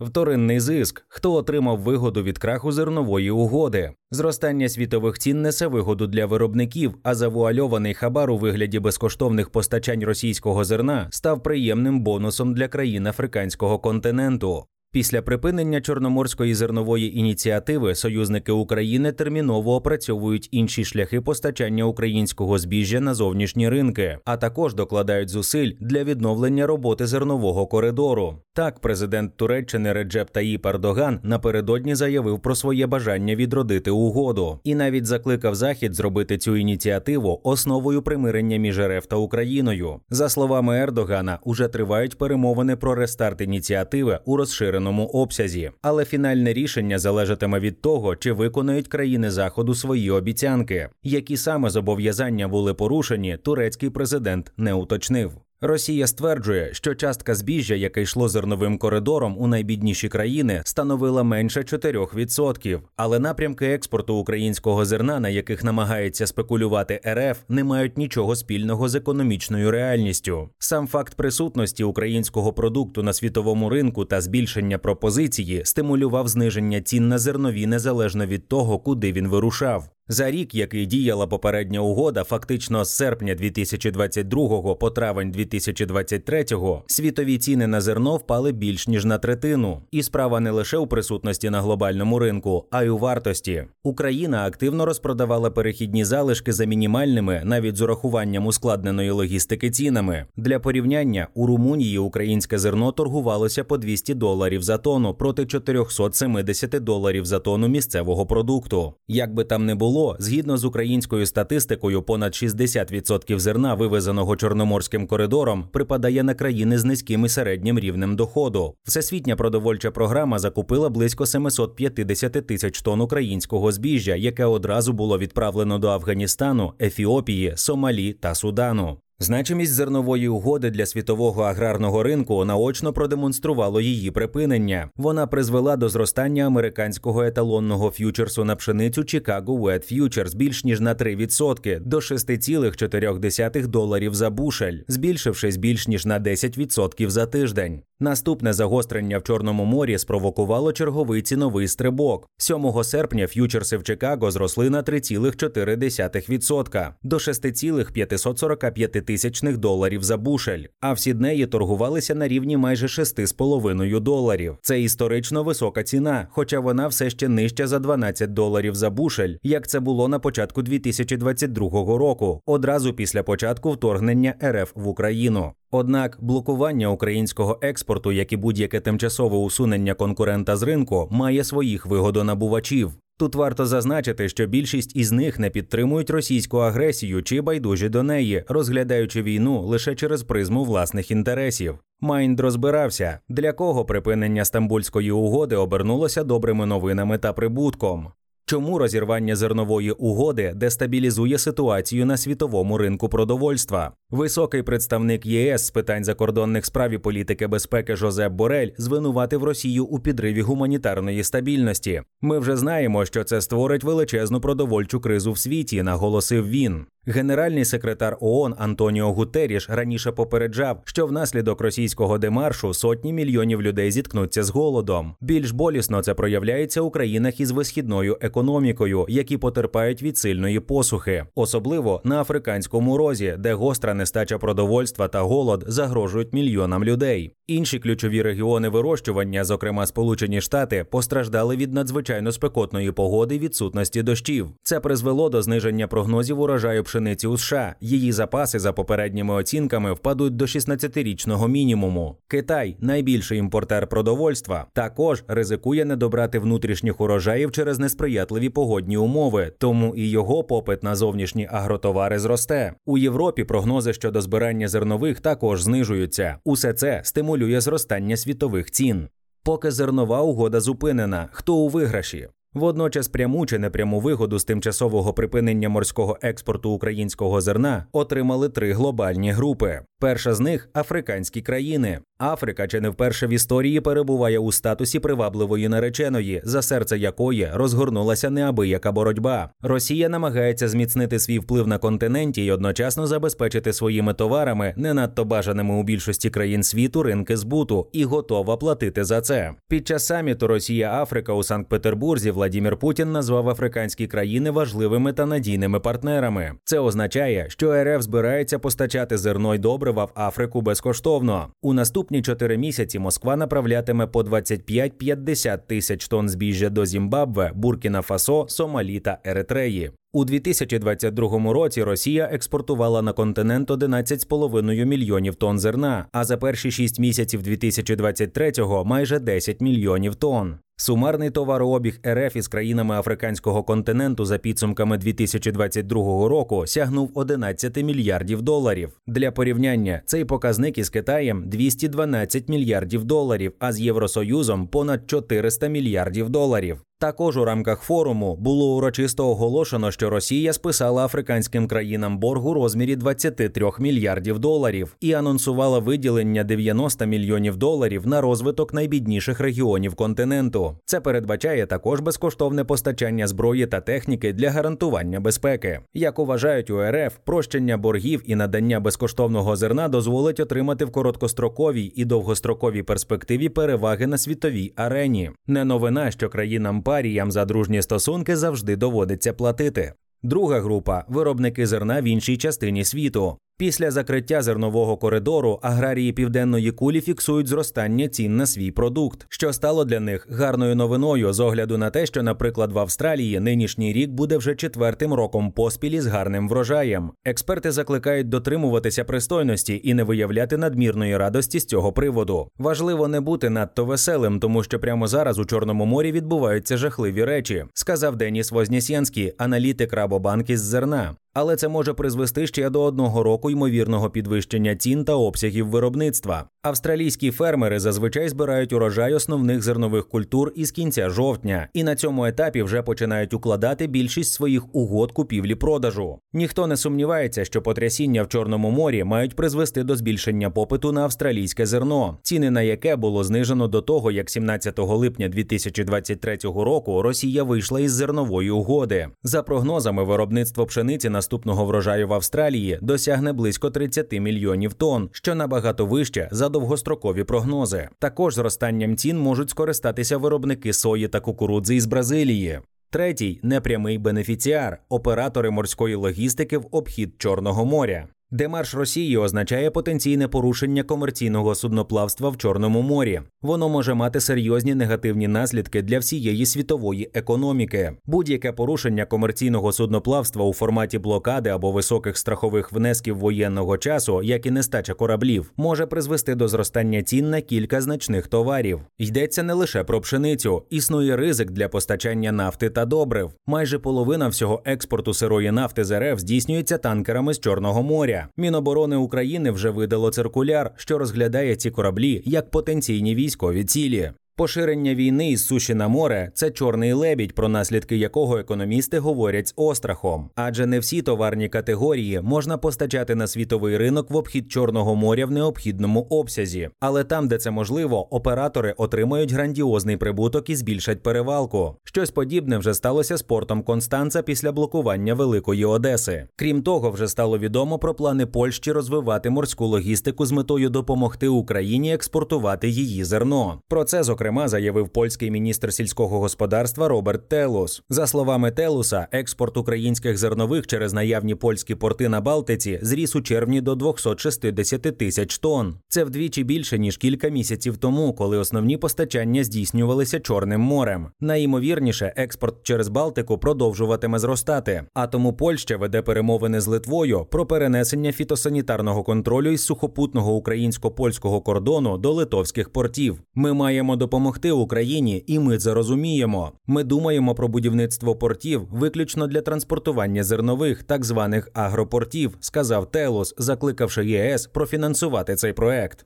Вторинний зиск, хто отримав вигоду від краху зернової угоди. Зростання світових цін несе вигоду для виробників, а завуальований хабар у вигляді безкоштовних постачань російського зерна став приємним бонусом для країн африканського континенту. Після припинення чорноморської зернової ініціативи союзники України терміново опрацьовують інші шляхи постачання українського збіжжя на зовнішні ринки, а також докладають зусиль для відновлення роботи зернового коридору. Так, президент Туреччини Реджеп Таїп Ердоган напередодні заявив про своє бажання відродити угоду і навіть закликав Захід зробити цю ініціативу основою примирення між РФ та Україною. За словами Ердогана, уже тривають перемовини про рестарт ініціативи у розширеному розширеному обсязі, але фінальне рішення залежатиме від того, чи виконають країни заходу свої обіцянки, які саме зобов'язання були порушені, турецький президент не уточнив. Росія стверджує, що частка збіжжя, яке йшло зерновим коридором у найбідніші країни, становила менше 4%. Але напрямки експорту українського зерна, на яких намагається спекулювати РФ, не мають нічого спільного з економічною реальністю. Сам факт присутності українського продукту на світовому ринку та збільшення пропозиції стимулював зниження цін на зернові незалежно від того, куди він вирушав. За рік, який діяла попередня угода, фактично з серпня 2022 по травень 2023, світові ціни на зерно впали більш ніж на третину. І справа не лише у присутності на глобальному ринку, а й у вартості. Україна активно розпродавала перехідні залишки за мінімальними, навіть з урахуванням ускладненої логістики цінами. Для порівняння у Румунії українське зерно торгувалося по 200 доларів за тонну проти 470 доларів за тонну місцевого продукту. Як би там не було було, згідно з українською статистикою, понад 60% зерна, вивезеного чорноморським коридором, припадає на країни з низьким і середнім рівнем доходу. Всесвітня продовольча програма закупила близько 750 тисяч тонн українського збіжжя, яке одразу було відправлено до Афганістану, Ефіопії, Сомалі та Судану. Значимість зернової угоди для світового аграрного ринку наочно продемонструвало її припинення. Вона призвела до зростання американського еталонного ф'ючерсу на пшеницю Chicago Wet Futures більш ніж на 3% до 6,4 доларів за бушель, збільшившись більш ніж на 10% за тиждень. Наступне загострення в Чорному морі спровокувало черговий ціновий стрибок. 7 серпня ф'ючерси в Чикаго зросли на 3,4% до 6,545 тисячних доларів за бушель, а в Сіднеї торгувалися на рівні майже 6,5 доларів. Це історично висока ціна, хоча вона все ще нижча за 12 доларів за бушель, як це було на початку 2022 року, одразу після початку вторгнення РФ в Україну. Однак блокування українського експорту, як і будь-яке тимчасове усунення конкурента з ринку, має своїх вигодонабувачів. Тут варто зазначити, що більшість із них не підтримують російську агресію чи байдужі до неї, розглядаючи війну лише через призму власних інтересів. Майнд розбирався, для кого припинення стамбульської угоди обернулося добрими новинами та прибутком. Чому розірвання зернової угоди дестабілізує ситуацію на світовому ринку продовольства? Високий представник ЄС з питань закордонних справ і політики безпеки Жозеп Борель звинуватив Росію у підриві гуманітарної стабільності. Ми вже знаємо, що це створить величезну продовольчу кризу в світі, наголосив він. Генеральний секретар ООН Антоніо Гутеріш раніше попереджав, що внаслідок російського демаршу сотні мільйонів людей зіткнуться з голодом. Більш болісно це проявляється у країнах із висхідною економікою, які потерпають від сильної посухи, особливо на африканському розі, де гостра нестача продовольства та голод загрожують мільйонам людей. Інші ключові регіони вирощування, зокрема Сполучені Штати, постраждали від надзвичайно спекотної погоди і відсутності дощів. Це призвело до зниження прогнозів урожаю пшениці у США. Її запаси за попередніми оцінками впадуть до 16-річного мінімуму. Китай, найбільший імпортер продовольства, також ризикує не добрати внутрішніх урожаїв через несприятливі погодні умови, тому і його попит на зовнішні агротовари зросте. У Європі прогнози щодо збирання зернових також знижуються. Усе це стимулює зростання світових цін. Поки зернова угода зупинена, хто у виграші? Водночас пряму чи непряму вигоду з тимчасового припинення морського експорту українського зерна отримали три глобальні групи. Перша з них африканські країни. Африка чи не вперше в історії перебуває у статусі привабливої нареченої, за серце якої розгорнулася неабияка боротьба. Росія намагається зміцнити свій вплив на континенті і одночасно забезпечити своїми товарами, не надто бажаними у більшості країн світу ринки збуту, і готова платити за це. Під час саміту Росія Африка у Санкт-Петербурзі Владімір Путін назвав африканські країни важливими та надійними партнерами. Це означає, що РФ збирається постачати зерно й добрива в Африку безкоштовно. У наступні чотири місяці Москва направлятиме по 25-50 тисяч тонн збіжжя до Зімбабве, Буркіна Фасо, Сомалі та Еретреї. У 2022 році Росія експортувала на континент 11,5 мільйонів тонн зерна, а за перші шість місяців 2023-го майже 10 мільйонів тонн. Сумарний товарообіг РФ із країнами африканського континенту за підсумками 2022 року сягнув 11 мільярдів доларів. Для порівняння цей показник із Китаєм 212 мільярдів доларів, а з Євросоюзом понад 400 мільярдів доларів. Також у рамках форуму було урочисто оголошено, що Росія списала африканським країнам борг у розмірі 23 мільярдів доларів і анонсувала виділення 90 мільйонів доларів на розвиток найбідніших регіонів континенту. Це передбачає також безкоштовне постачання зброї та техніки для гарантування безпеки. Як вважають у РФ, прощення боргів і надання безкоштовного зерна дозволить отримати в короткостроковій і довгостроковій перспективі переваги на світовій арені. Не новина, що країнам паріям за дружні стосунки завжди доводиться платити. Друга група виробники зерна в іншій частині світу. Після закриття зернового коридору аграрії південної кулі фіксують зростання цін на свій продукт, що стало для них гарною новиною з огляду на те, що, наприклад, в Австралії нинішній рік буде вже четвертим роком поспілі з гарним врожаєм. Експерти закликають дотримуватися пристойності і не виявляти надмірної радості з цього приводу. Важливо не бути надто веселим, тому що прямо зараз у Чорному морі відбуваються жахливі речі, сказав Деніс Вознесенський, аналітик Рабобанк із зерна але це може призвести ще до одного року ймовірного підвищення цін та обсягів виробництва. Австралійські фермери зазвичай збирають урожай основних зернових культур із кінця жовтня, і на цьому етапі вже починають укладати більшість своїх угод купівлі-продажу. Ніхто не сумнівається, що потрясіння в Чорному морі мають призвести до збільшення попиту на австралійське зерно, ціни на яке було знижено до того, як 17 липня 2023 року Росія вийшла із зернової угоди. За прогнозами, виробництво пшениці наступного врожаю в Австралії досягне близько 30 мільйонів тонн, що набагато вище за довгострокові прогнози. Також зростанням цін можуть скористатися виробники сої та кукурудзи із Бразилії. Третій непрямий бенефіціар оператори морської логістики в обхід Чорного моря. Демарш Росії означає потенційне порушення комерційного судноплавства в Чорному морі. Воно може мати серйозні негативні наслідки для всієї світової економіки. Будь-яке порушення комерційного судноплавства у форматі блокади або високих страхових внесків воєнного часу, як і нестача кораблів, може призвести до зростання цін на кілька значних товарів. Йдеться не лише про пшеницю, існує ризик для постачання нафти та добрив. Майже половина всього експорту сирої нафти з РФ здійснюється танкерами з Чорного моря. Міноборони України вже видало циркуляр, що розглядає ці кораблі як потенційні військові цілі. Поширення війни із суші на море це чорний лебідь, про наслідки якого економісти говорять з острахом, адже не всі товарні категорії можна постачати на світовий ринок в обхід Чорного моря в необхідному обсязі. Але там, де це можливо, оператори отримають грандіозний прибуток і збільшать перевалку. Щось подібне вже сталося з портом Констанца після блокування Великої Одеси. Крім того, вже стало відомо про плани Польщі розвивати морську логістику з метою допомогти Україні експортувати її зерно. Про це зокрема зокрема, заявив польський міністр сільського господарства Роберт Телус. За словами Телуса, експорт українських зернових через наявні польські порти на Балтиці зріс у червні до 260 тисяч тонн. Це вдвічі більше ніж кілька місяців тому, коли основні постачання здійснювалися Чорним морем. Найімовірніше, експорт через Балтику продовжуватиме зростати. А тому Польща веде перемовини з Литвою про перенесення фітосанітарного контролю із сухопутного українсько-польського кордону до литовських портів. Ми маємо допомогти допомогти Україні, і ми це розуміємо. Ми думаємо про будівництво портів виключно для транспортування зернових, так званих агропортів, сказав Телос, закликавши ЄС профінансувати цей проект.